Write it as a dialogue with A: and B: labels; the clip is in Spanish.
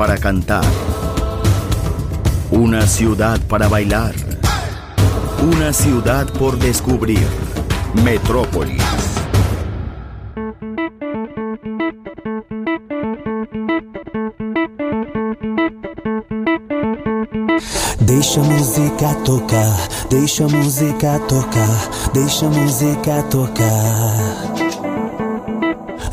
A: Para cantar. Una ciudad para bailar. Una ciudad por descubrir. Metrópolis.
B: Deixa a música tocar, deixa a música tocar, deixa a música tocar.